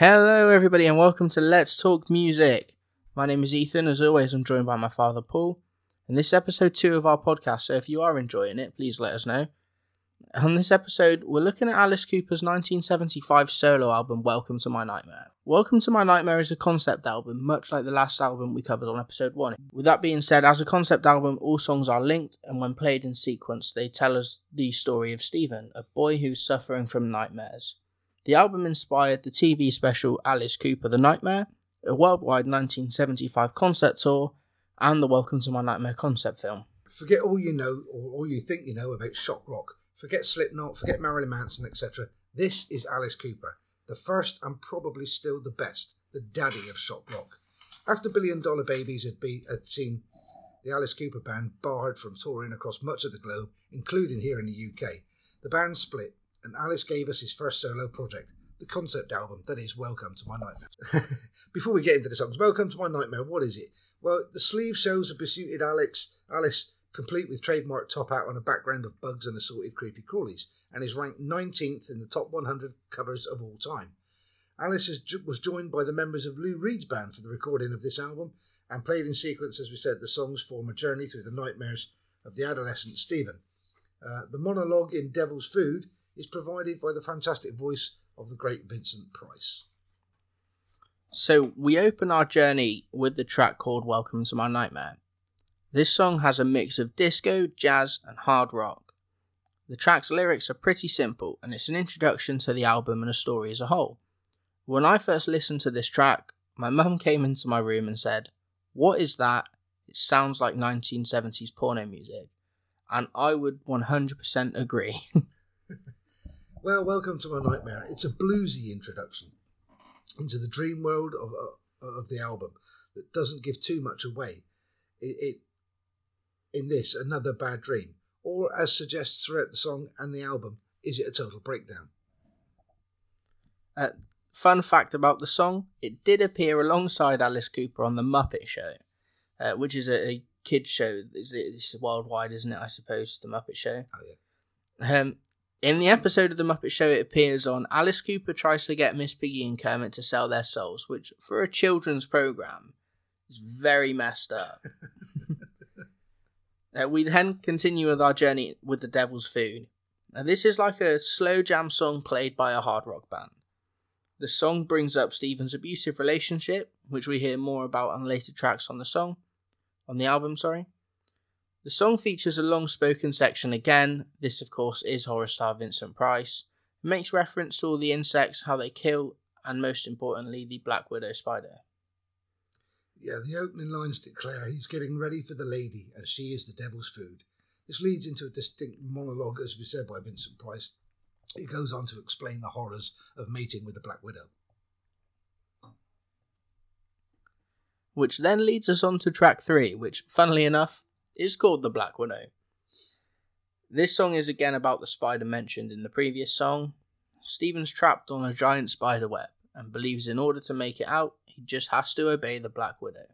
Hello, everybody, and welcome to Let's Talk Music. My name is Ethan. As always, I'm joined by my father, Paul. And this is episode two of our podcast, so if you are enjoying it, please let us know. On this episode, we're looking at Alice Cooper's 1975 solo album, Welcome to My Nightmare. Welcome to My Nightmare is a concept album, much like the last album we covered on episode one. With that being said, as a concept album, all songs are linked, and when played in sequence, they tell us the story of Stephen, a boy who's suffering from nightmares. The album inspired the TV special Alice Cooper The Nightmare, a worldwide 1975 concert tour, and the Welcome to My Nightmare concept film. Forget all you know or all you think you know about shock rock. Forget Slipknot, forget Marilyn Manson, etc. This is Alice Cooper, the first and probably still the best, the daddy of shock rock. After Billion Dollar Babies had, be, had seen the Alice Cooper band barred from touring across much of the globe, including here in the UK, the band split and Alice gave us his first solo project, the concept album that is Welcome to My Nightmare. Before we get into the songs, Welcome to My Nightmare, what is it? Well, the sleeve shows a besuited Alex, Alice, complete with trademark top hat on a background of bugs and assorted creepy crawlies, and is ranked 19th in the top 100 covers of all time. Alice was joined by the members of Lou Reed's band for the recording of this album, and played in sequence, as we said, the songs form a journey through the nightmares of the adolescent Stephen. Uh, the monologue in Devil's Food is provided by the fantastic voice of the great Vincent Price. So, we open our journey with the track called Welcome to My Nightmare. This song has a mix of disco, jazz, and hard rock. The track's lyrics are pretty simple, and it's an introduction to the album and a story as a whole. When I first listened to this track, my mum came into my room and said, What is that? It sounds like 1970s porno music. And I would 100% agree. Well, welcome to my nightmare. It's a bluesy introduction into the dream world of uh, of the album that doesn't give too much away. It, it in this another bad dream, or as suggests throughout the song and the album, is it a total breakdown? Uh, fun fact about the song: it did appear alongside Alice Cooper on the Muppet Show, uh, which is a, a kids show. It's, it's worldwide, isn't it? I suppose the Muppet Show. Oh yeah. Um, in the episode of The Muppet Show it appears on, Alice Cooper tries to get Miss Piggy and Kermit to sell their souls, which, for a children's program, is very messed up. uh, we then continue with our journey with The Devil's Food. Now, this is like a slow jam song played by a hard rock band. The song brings up Stephen's abusive relationship, which we hear more about on later tracks on the song, on the album, sorry. The song features a long spoken section again. This, of course, is horror star Vincent Price. It makes reference to all the insects, how they kill, and most importantly, the Black Widow spider. Yeah, the opening lines declare he's getting ready for the lady, and she is the devil's food. This leads into a distinct monologue, as we said by Vincent Price. He goes on to explain the horrors of mating with the Black Widow. Which then leads us on to track three, which, funnily enough, is called The Black Widow. This song is again about the spider mentioned in the previous song. Stephen's trapped on a giant spider web and believes in order to make it out, he just has to obey the Black Widow.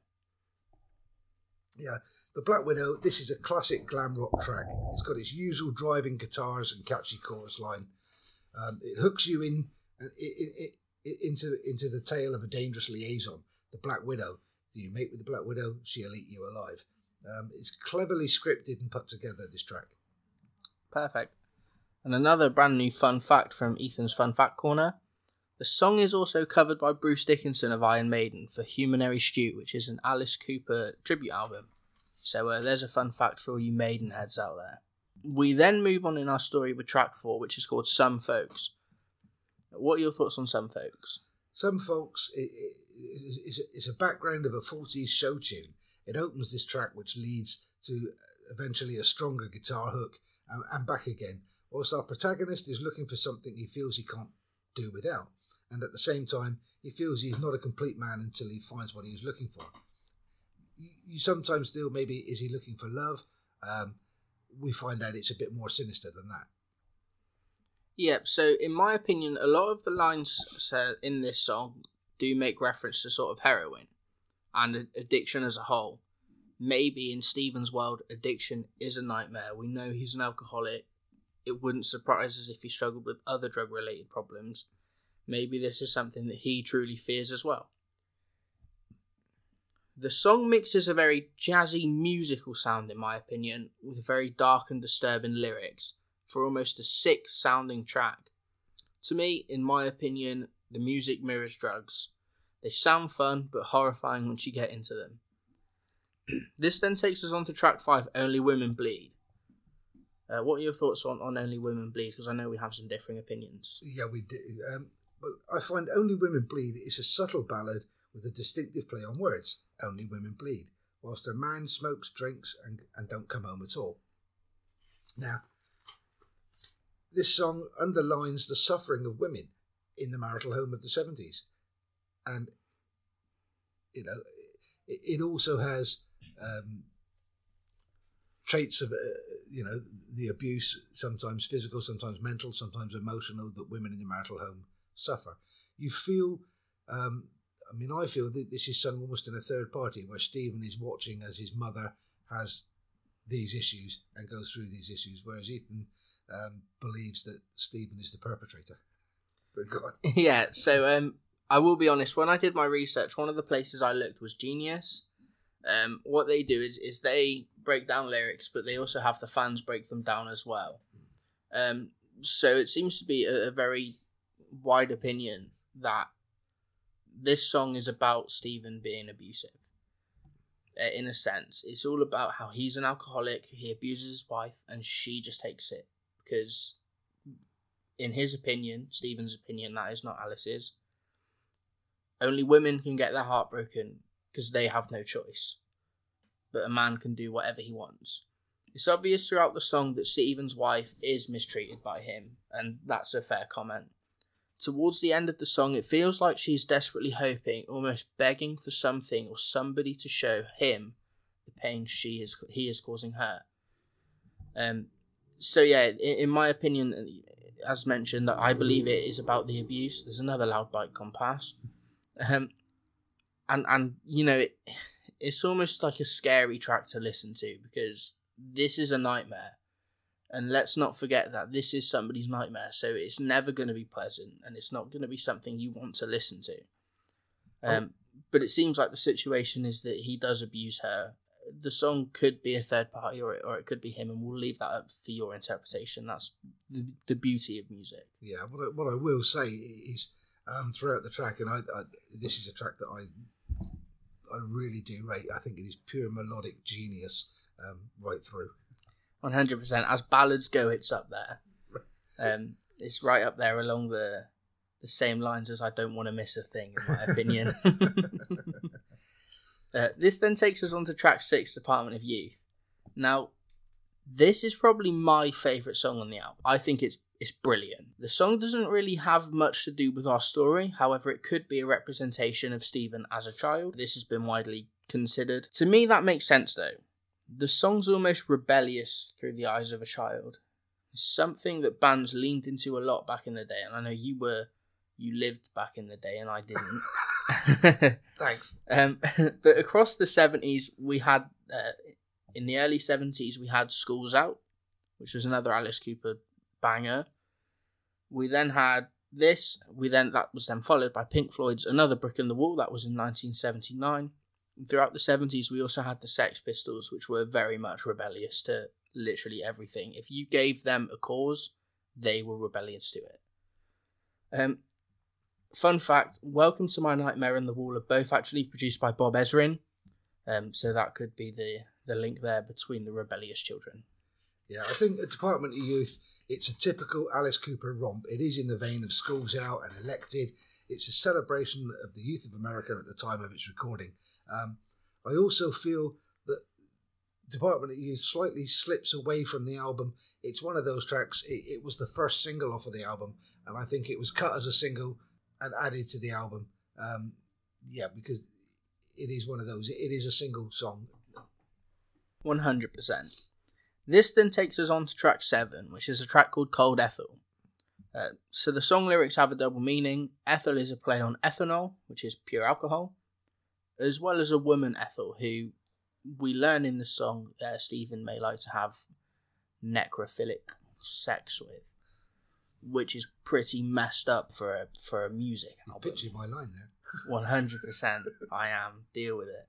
Yeah, the Black Widow, this is a classic glam rock track. It's got its usual driving guitars and catchy chorus line. Um, it hooks you in uh, it, it, into into the tale of a dangerous liaison, the Black Widow. Do you mate with the Black Widow? She'll eat you alive. Um, it's cleverly scripted and put together, this track. Perfect. And another brand new fun fact from Ethan's Fun Fact Corner. The song is also covered by Bruce Dickinson of Iron Maiden for Humanary Stew, which is an Alice Cooper tribute album. So uh, there's a fun fact for all you Maiden heads out there. We then move on in our story with track four, which is called Some Folks. What are your thoughts on Some Folks? Some Folks is a background of a 40s show tune it opens this track, which leads to eventually a stronger guitar hook and, and back again. Whilst our protagonist is looking for something he feels he can't do without, and at the same time, he feels he's not a complete man until he finds what he's looking for. You, sometimes feel maybe is he looking for love? Um, we find out it's a bit more sinister than that. Yep. So, in my opinion, a lot of the lines in this song do make reference to sort of heroin and addiction as a whole. Maybe in Stephen's world, addiction is a nightmare. We know he's an alcoholic. It wouldn't surprise us if he struggled with other drug related problems. maybe this is something that he truly fears as well. The song mixes a very jazzy musical sound, in my opinion, with very dark and disturbing lyrics for almost a sick sounding track. To me, in my opinion, the music mirrors drugs. They sound fun but horrifying once you get into them. this then takes us on to track 5 Only Women Bleed. Uh, what are your thoughts on, on Only Women Bleed? Because I know we have some differing opinions. Yeah, we do. Um, but I find Only Women Bleed is a subtle ballad with a distinctive play on words. Only women bleed, whilst a man smokes, drinks, and, and don't come home at all. Now, this song underlines the suffering of women in the marital home of the 70s. And, you know, it, it also has um, traits of, uh, you know, the abuse, sometimes physical, sometimes mental, sometimes emotional, that women in the marital home suffer. You feel um, I mean, I feel that this is sung almost in a third party where Stephen is watching as his mother has these issues and goes through these issues, whereas Ethan um, believes that Stephen is the perpetrator. Yeah, so um, I will be honest, when I did my research, one of the places I looked was Genius. Um, what they do is, is they break down lyrics, but they also have the fans break them down as well. Um, so it seems to be a, a very wide opinion that this song is about Stephen being abusive. Uh, in a sense, it's all about how he's an alcoholic, he abuses his wife, and she just takes it because, in his opinion, Stephen's opinion, that is not Alice's. Only women can get their heart broken because they have no choice, but a man can do whatever he wants. It's obvious throughout the song that Stephen's wife is mistreated by him, and that's a fair comment. Towards the end of the song, it feels like she's desperately hoping, almost begging for something or somebody to show him the pain she is he is causing her. Um, so yeah, in, in my opinion, as mentioned, that I believe it is about the abuse. There's another loud bike gone past, um, and and you know it, it's almost like a scary track to listen to because this is a nightmare and let's not forget that this is somebody's nightmare, so it's never going to be pleasant, and it's not going to be something you want to listen to. Oh. Um, oh. But it seems like the situation is that he does abuse her. The song could be a third party, or or it could be him, and we'll leave that up for your interpretation. That's the, the beauty of music. Yeah, what I, what I will say is um, throughout the track, and I, I, this is a track that I I really do rate. I think it is pure melodic genius um, right through. One hundred percent. As ballads go, it's up there. Um, it's right up there along the the same lines as "I don't want to miss a thing," in my opinion. uh, this then takes us on to track six, "Department of Youth." Now, this is probably my favourite song on the album. I think it's it's brilliant. The song doesn't really have much to do with our story, however, it could be a representation of Stephen as a child. This has been widely considered. To me, that makes sense though. The song's almost rebellious through the eyes of a child. something that bands leaned into a lot back in the day, and I know you were you lived back in the day and I didn't. Thanks. Um, but across the 70s, we had, uh, in the early 70s, we had Schools Out, which was another Alice Cooper banger. We then had this, we then, that was then followed by Pink Floyd's Another Brick in the Wall, that was in 1979 throughout the 70s, we also had the Sex Pistols, which were very much rebellious to literally everything. If you gave them a cause, they were rebellious to it. Um, fun fact Welcome to My Nightmare and The Wall are both actually produced by Bob Ezrin. Um, so that could be the, the link there between the rebellious children. Yeah, I think the Department of Youth, it's a typical Alice Cooper romp. It is in the vein of Schools Out and Elected. It's a celebration of the youth of America at the time of its recording. Um, I also feel that Department of Youth slightly slips away from the album. It's one of those tracks. It, it, was the first single off of the album, and I think it was cut as a single and added to the album. Um, yeah, because it is one of those. It is a single song. One hundred percent. This then takes us on to track seven, which is a track called Cold Ethel. Uh, so the song lyrics have a double meaning. Ethel is a play on ethanol, which is pure alcohol, as well as a woman Ethel, who we learn in the song uh, Stephen may like to have necrophilic sex with. which is pretty messed up for a for a music album. pictured my line there. One hundred percent, I am. Deal with it.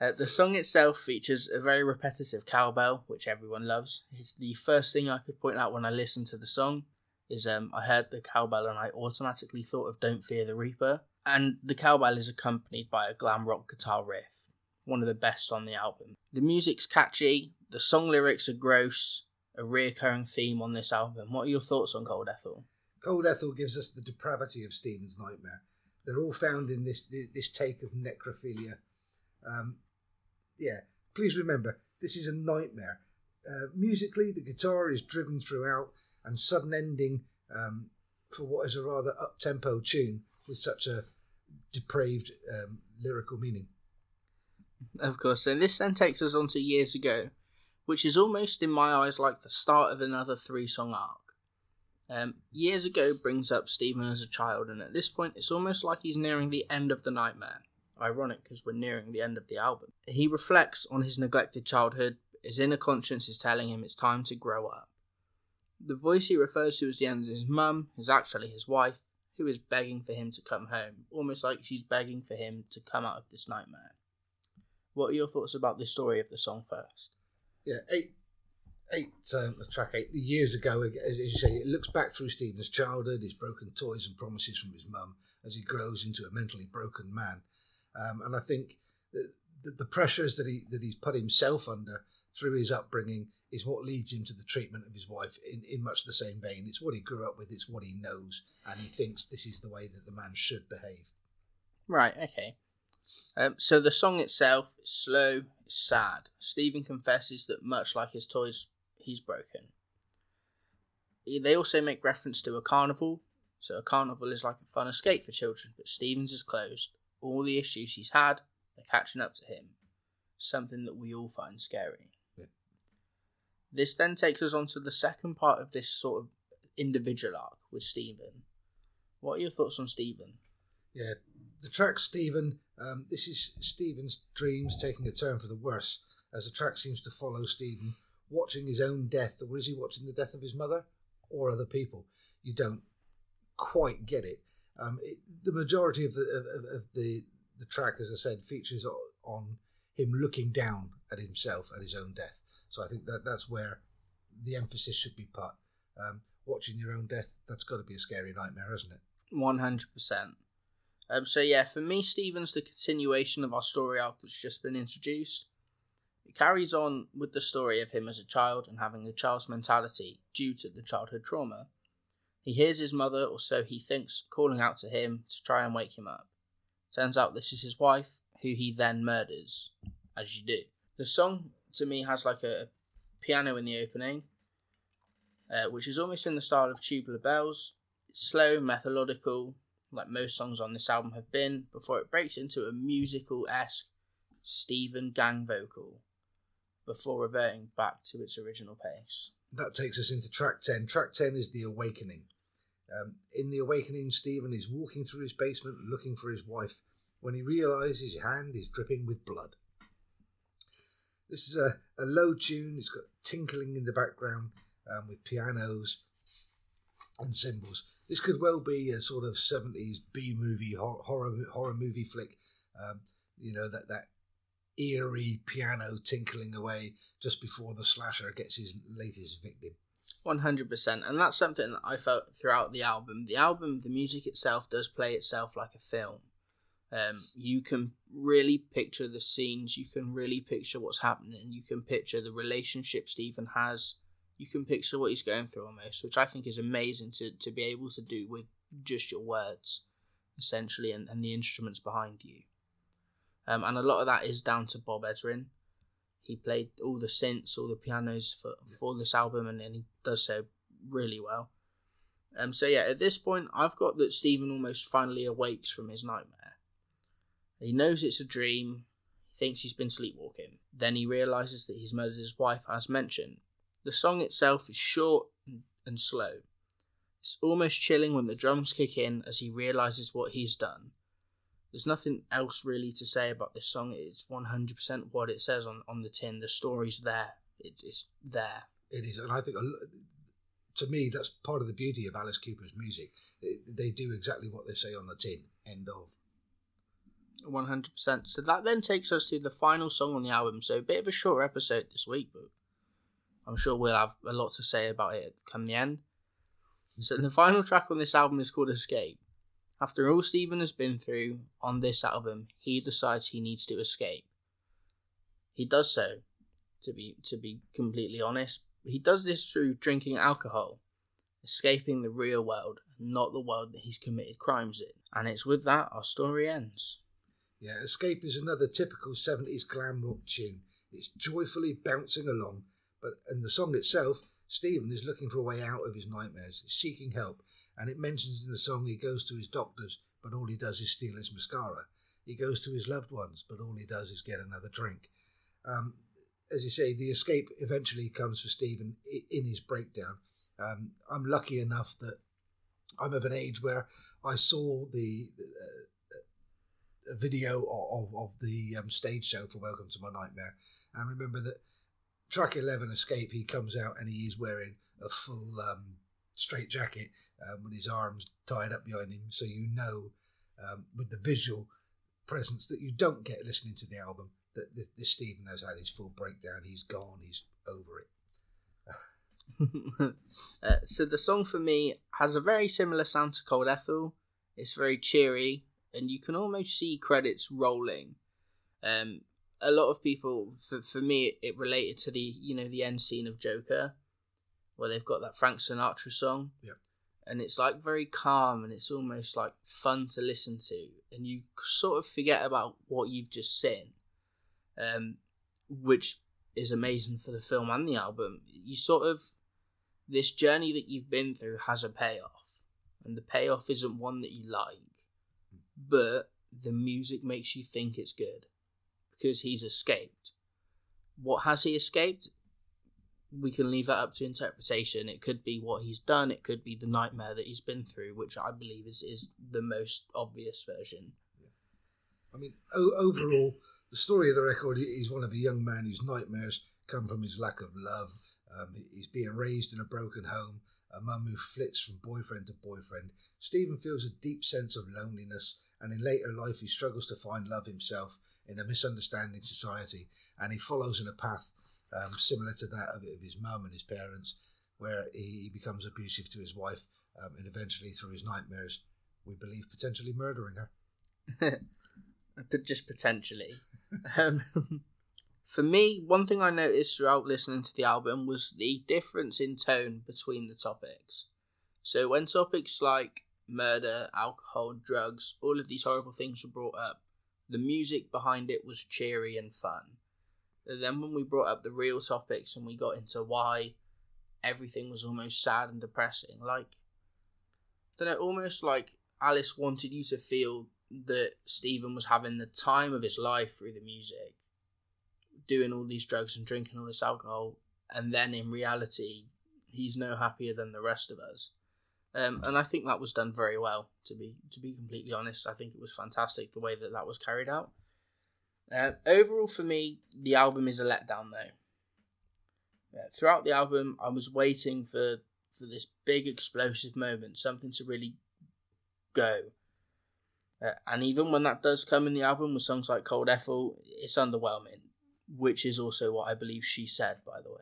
Uh, the song itself features a very repetitive cowbell, which everyone loves. It's the first thing I could point out when I listened to the song. Is um, I heard the cowbell and I automatically thought of "Don't Fear the Reaper," and the cowbell is accompanied by a glam rock guitar riff, one of the best on the album. The music's catchy. The song lyrics are gross. A reoccurring theme on this album. What are your thoughts on Cold Ethel? Cold Ethel gives us the depravity of Stephen's nightmare. They're all found in this this take of necrophilia. Um, yeah, please remember this is a nightmare. Uh, musically, the guitar is driven throughout, and sudden ending um, for what is a rather up tempo tune with such a depraved um, lyrical meaning. Of course. So this then takes us on to years ago, which is almost in my eyes like the start of another three song arc. Um, years ago brings up Stephen as a child, and at this point, it's almost like he's nearing the end of the nightmare. Ironic because we're nearing the end of the album. He reflects on his neglected childhood. His inner conscience is telling him it's time to grow up. The voice he refers to as the end of his mum is actually his wife, who is begging for him to come home, almost like she's begging for him to come out of this nightmare. What are your thoughts about the story of the song first? Yeah, eight, eight, um, track eight years ago. As you say, it looks back through Stephen's childhood, his broken toys and promises from his mum as he grows into a mentally broken man. Um, and I think the, the pressures that he that he's put himself under through his upbringing is what leads him to the treatment of his wife in, in much the same vein. It's what he grew up with, it's what he knows, and he thinks this is the way that the man should behave. Right, okay. Um, so the song itself is slow, it's sad. Stephen confesses that much like his toys, he's broken. They also make reference to a carnival. So a carnival is like a fun escape for children, but Stephen's is closed. All the issues he's had, they're catching up to him. Something that we all find scary. Yeah. This then takes us on to the second part of this sort of individual arc with Stephen. What are your thoughts on Stephen? Yeah, the track Stephen, um, this is Stephen's dreams taking a turn for the worse as the track seems to follow Stephen watching his own death. Or is he watching the death of his mother or other people? You don't quite get it. Um, it the majority of the of, of the the track, as I said, features on him looking down at himself at his own death. So I think that that's where the emphasis should be put. Um, watching your own death, that's got to be a scary nightmare, isn't it? One hundred percent. Um, so yeah, for me, Stephen's the continuation of our story arc that's just been introduced. It carries on with the story of him as a child and having a child's mentality due to the childhood trauma. He hears his mother, or so he thinks, calling out to him to try and wake him up. Turns out this is his wife, who he then murders, as you do. The song to me has like a piano in the opening, uh, which is almost in the style of Tubular Bells. It's slow, methodical, like most songs on this album have been, before it breaks into a musical esque Stephen gang vocal, before reverting back to its original pace. That takes us into track 10. Track 10 is The Awakening. Um, in The Awakening, Stephen is walking through his basement looking for his wife when he realizes his hand is dripping with blood. This is a, a low tune, it's got tinkling in the background um, with pianos and cymbals. This could well be a sort of 70s B movie, horror, horror, movie flick. Um, you know, that, that eerie piano tinkling away just before the slasher gets his latest victim. 100%. And that's something that I felt throughout the album. The album, the music itself, does play itself like a film. Um, you can really picture the scenes, you can really picture what's happening, you can picture the relationship Stephen has, you can picture what he's going through almost, which I think is amazing to, to be able to do with just your words, essentially, and, and the instruments behind you. Um, and a lot of that is down to Bob Ezrin. He played all the synths, all the pianos for, for this album, and, and he does so really well. Um, so yeah, at this point, I've got that Stephen almost finally awakes from his nightmare. He knows it's a dream. He thinks he's been sleepwalking. Then he realizes that he's murdered his wife, as mentioned. The song itself is short and slow. It's almost chilling when the drums kick in as he realizes what he's done. There's nothing else really to say about this song. It's 100% what it says on, on the tin. The story's there. It, it's there. It is, and I think to me, that's part of the beauty of Alice Cooper's music. They do exactly what they say on the tin. End of. 100%. So that then takes us to the final song on the album. So a bit of a shorter episode this week, but I'm sure we'll have a lot to say about it come the end. So the final track on this album is called Escape. After all Stephen has been through on this album, he decides he needs to escape. He does so, to be to be completely honest. He does this through drinking alcohol, escaping the real world, not the world that he's committed crimes in. And it's with that our story ends. Yeah, Escape is another typical 70s glam rock tune. It's joyfully bouncing along, but in the song itself, Stephen is looking for a way out of his nightmares, he's seeking help, and it mentions in the song he goes to his doctors, but all he does is steal his mascara. He goes to his loved ones, but all he does is get another drink. Um, as you say, the escape eventually comes for Stephen in his breakdown. Um, I'm lucky enough that I'm of an age where I saw the uh, video of, of the um, stage show for Welcome to My Nightmare. And remember that track 11, Escape, he comes out and he is wearing a full um, straight jacket um, with his arms tied up behind him. So you know um, with the visual presence that you don't get listening to the album that this, this Stephen has had his full breakdown. He's gone. He's over it. uh, so the song for me has a very similar sound to Cold Ethel. It's very cheery, and you can almost see credits rolling. Um, a lot of people, for, for me, it related to the you know the end scene of Joker, where they've got that Frank Sinatra song. Yeah and it's like very calm and it's almost like fun to listen to and you sort of forget about what you've just seen um, which is amazing for the film and the album. You sort of this journey that you've been through has a payoff and the payoff isn't one that you like but the music makes you think it's good because he's escaped. What has he escaped we can leave that up to interpretation. It could be what he's done. It could be the nightmare that he's been through, which I believe is, is the most obvious version. I mean, o- overall, the story of the record is one of a young man whose nightmares come from his lack of love. Um, he's being raised in a broken home, a mum who flits from boyfriend to boyfriend. Stephen feels a deep sense of loneliness, and in later life, he struggles to find love himself in a misunderstanding society, and he follows in a path um, similar to that of, his mum and his parents, where he becomes abusive to his wife um, and eventually, through his nightmares, we believe potentially murdering her. but just potentially. um, for me, one thing I noticed throughout listening to the album was the difference in tone between the topics. So when topics like murder, alcohol, drugs, all of these horrible things were brought up, the music behind it was cheery and fun. Then when we brought up the real topics and we got into why everything was almost sad and depressing, like, I don't know, almost like Alice wanted you to feel that Stephen was having the time of his life through the music, doing all these drugs and drinking all this alcohol, and then in reality, he's no happier than the rest of us. Um, and I think that was done very well. To be to be completely honest, I think it was fantastic the way that that was carried out. Uh, overall, for me, the album is a letdown, though. Uh, throughout the album, I was waiting for for this big explosive moment, something to really go. Uh, and even when that does come in the album with songs like Cold Ethel, it's underwhelming, which is also what I believe she said, by the way.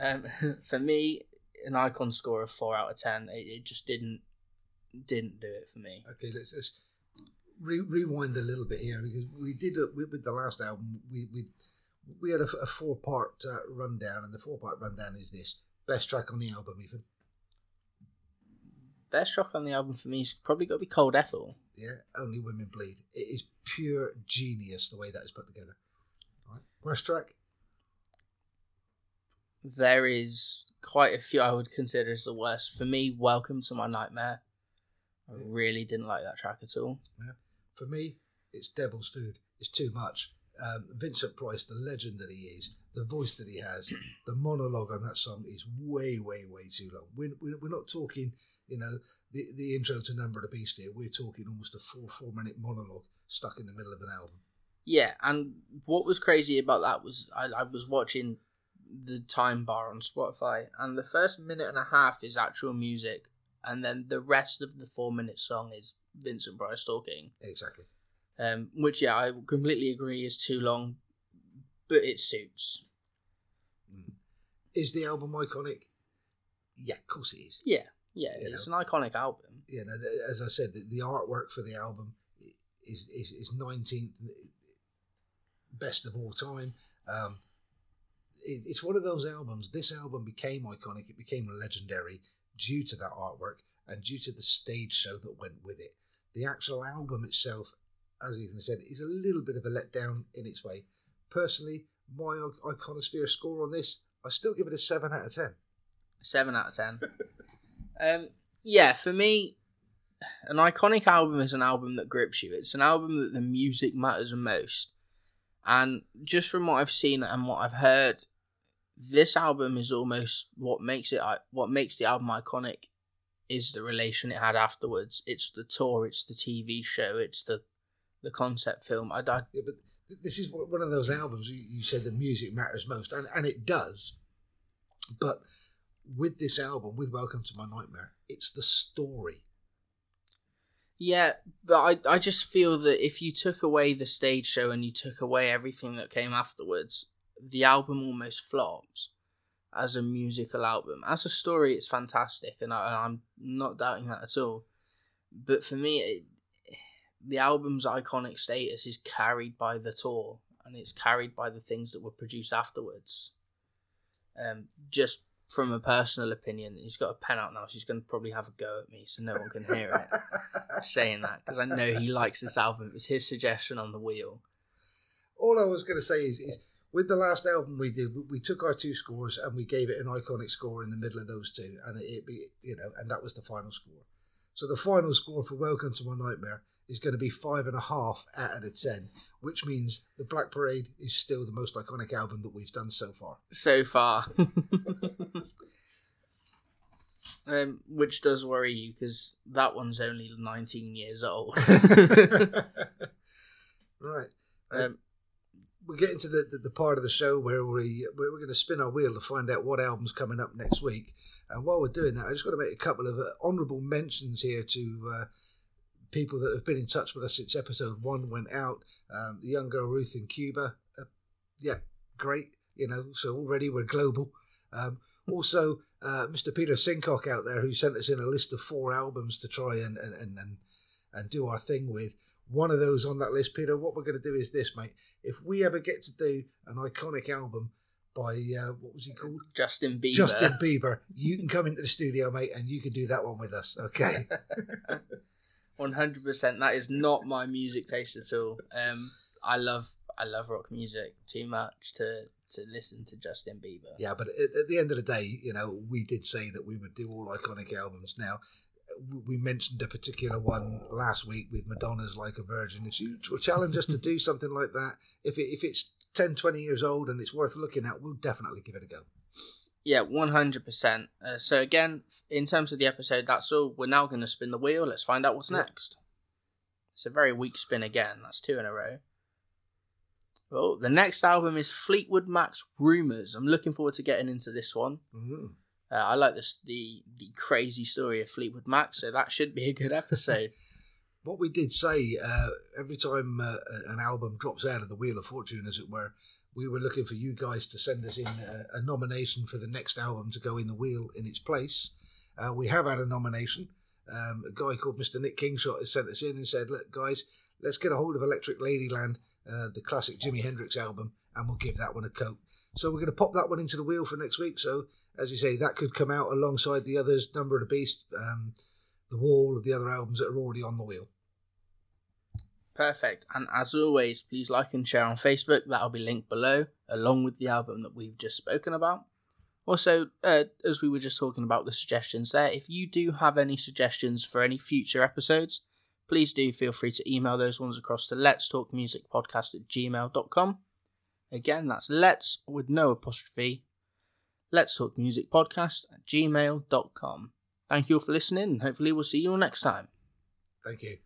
um, for me, an icon score of four out of ten. It, it just didn't didn't do it for me. Okay, let's, let's re- rewind a little bit here because we did a, with, with the last album we we we had a, a four part uh, rundown, and the four part rundown is this best track on the album, even. Best track on the album for me is probably got to be Cold Ethel. Yeah, Only Women Bleed. It is pure genius the way that is put together. Right. Worst track? There is quite a few I would consider as the worst. For me, Welcome to My Nightmare. I really didn't like that track at all. Yeah. For me, it's devil's food. It's too much. Um, Vincent Price, the legend that he is, the voice that he has, the monologue on that song is way, way, way too long. We're, we're not talking, you know, the, the intro to Number of the Beast here. We're talking almost a four, four minute monologue stuck in the middle of an album. Yeah, and what was crazy about that was I, I was watching the time bar on Spotify, and the first minute and a half is actual music, and then the rest of the four minute song is Vincent Price talking. Exactly. Um, which yeah, I completely agree is too long, but it suits. Is the album iconic? Yeah, of course it is. Yeah, yeah, You it's an iconic album. You know, as I said, the, the artwork for the album is is is nineteenth best of all time. Um, it, it's one of those albums. This album became iconic. It became legendary due to that artwork and due to the stage show that went with it. The actual album itself, as Ethan said, is a little bit of a letdown in its way. Personally, my iconosphere score on this, I still give it a seven out of ten. Seven out of ten. um, yeah, for me, an iconic album is an album that grips you. It's an album that the music matters most. And just from what I've seen and what I've heard, this album is almost what makes it what makes the album iconic is the relation it had afterwards. It's the tour, it's the TV show, it's the the concept film. I, I Yeah, but this is one one of those albums you, you said the music matters most, and, and it does. But with this album, with Welcome to My Nightmare, it's the story. Yeah, but I I just feel that if you took away the stage show and you took away everything that came afterwards, the album almost flops as a musical album. As a story, it's fantastic, and, I, I'm not doubting that at all. But for me, it, the album's iconic status is carried by the tour, and it's carried by the things that were produced afterwards. Um, just from a personal opinion, he's got a pen out now. She's going to probably have a go at me, so no one can hear it saying that because I know he likes this album. It was his suggestion on the wheel. All I was going to say is, is with the last album we did, we- we took our two scores and we gave it an iconic score in the middle of those two, and it, it be you know, and that was the final score. So the final score for Welcome to My Nightmare is going to be five and a half out of ten, which means the Black Parade is still the most iconic album that we've done so far. So far, um, which does worry you because that one's only 19 years old. right. um, we're getting to the, the, the part of the show where we where we're going to spin our wheel to find out what album's coming up next week. And while we're doing that, I just want to make a couple of uh, honourable mentions here to uh, people that have been in touch with us since episode one went out. Um, the young girl Ruth in Cuba, uh, yeah, great. You know, so already we're global. Um, also, uh, Mr. Peter Sincock out there who sent us in a list of four albums to try and, and, and and do our thing with. One of those on that list, Peter. What we're going to do is this, mate. If we ever get to do an iconic album by uh, what was he called? Justin Bieber. Justin Bieber. You can come into the studio, mate, and you can do that one with us. Okay. 100%. That is not my music taste at all. Um, I love I love rock music too much to to listen to Justin Bieber. yeah, but at, at the end of the day, you know, we did say that we would do all iconic albums. Now, we mentioned a particular one last week with Madonna's Like a Virgin. If you challenge us to do something like that, if, it, if it's 10, 20 years old and it's worth looking at, we'll definitely give it a go. Yeah, one hundred percent. Uh, So again, in terms of the episode, that's all. We're now going to spin the wheel. Let's find out what's Yeah. next. It's a very weak spin again. That's two in a row. Oh, the next album is Fleetwood Mac's Rumors. I'm looking forward to getting into this one. Mhm. Uh, I like this the the crazy story of Fleetwood Mac, so that should be a good episode. What we did say uh, every time uh, an album drops out of the Wheel of Fortune, as it were, we were looking for you guys to send us in a, a nomination for the next album to go in the wheel in its place. Uh, we have had a nomination. Um, a guy called Mr. Nick Kingshot has sent us in and said, "Look, guys, let's get a hold of Electric Ladyland, uh, the classic Jimi Hendrix album, and we'll give that one a coat." So we're going to pop that one into the wheel for next week. So, as you say, that could come out alongside the others, Number of the Beast, um, the Wall, the other albums that are already on the wheel. Perfect. And as always, please like and share on Facebook. That'll be linked below, along with the album that we've just spoken about. Also, uh, as we were just talking about the suggestions there, if you do have any suggestions for any future episodes, please do feel free to email those ones across to let's talk music podcast at gmail.com. Again, that's let's with no apostrophe. Let's talk music podcast at gmail.com. Thank you all for listening, and hopefully, we'll see you all next time. Thank you.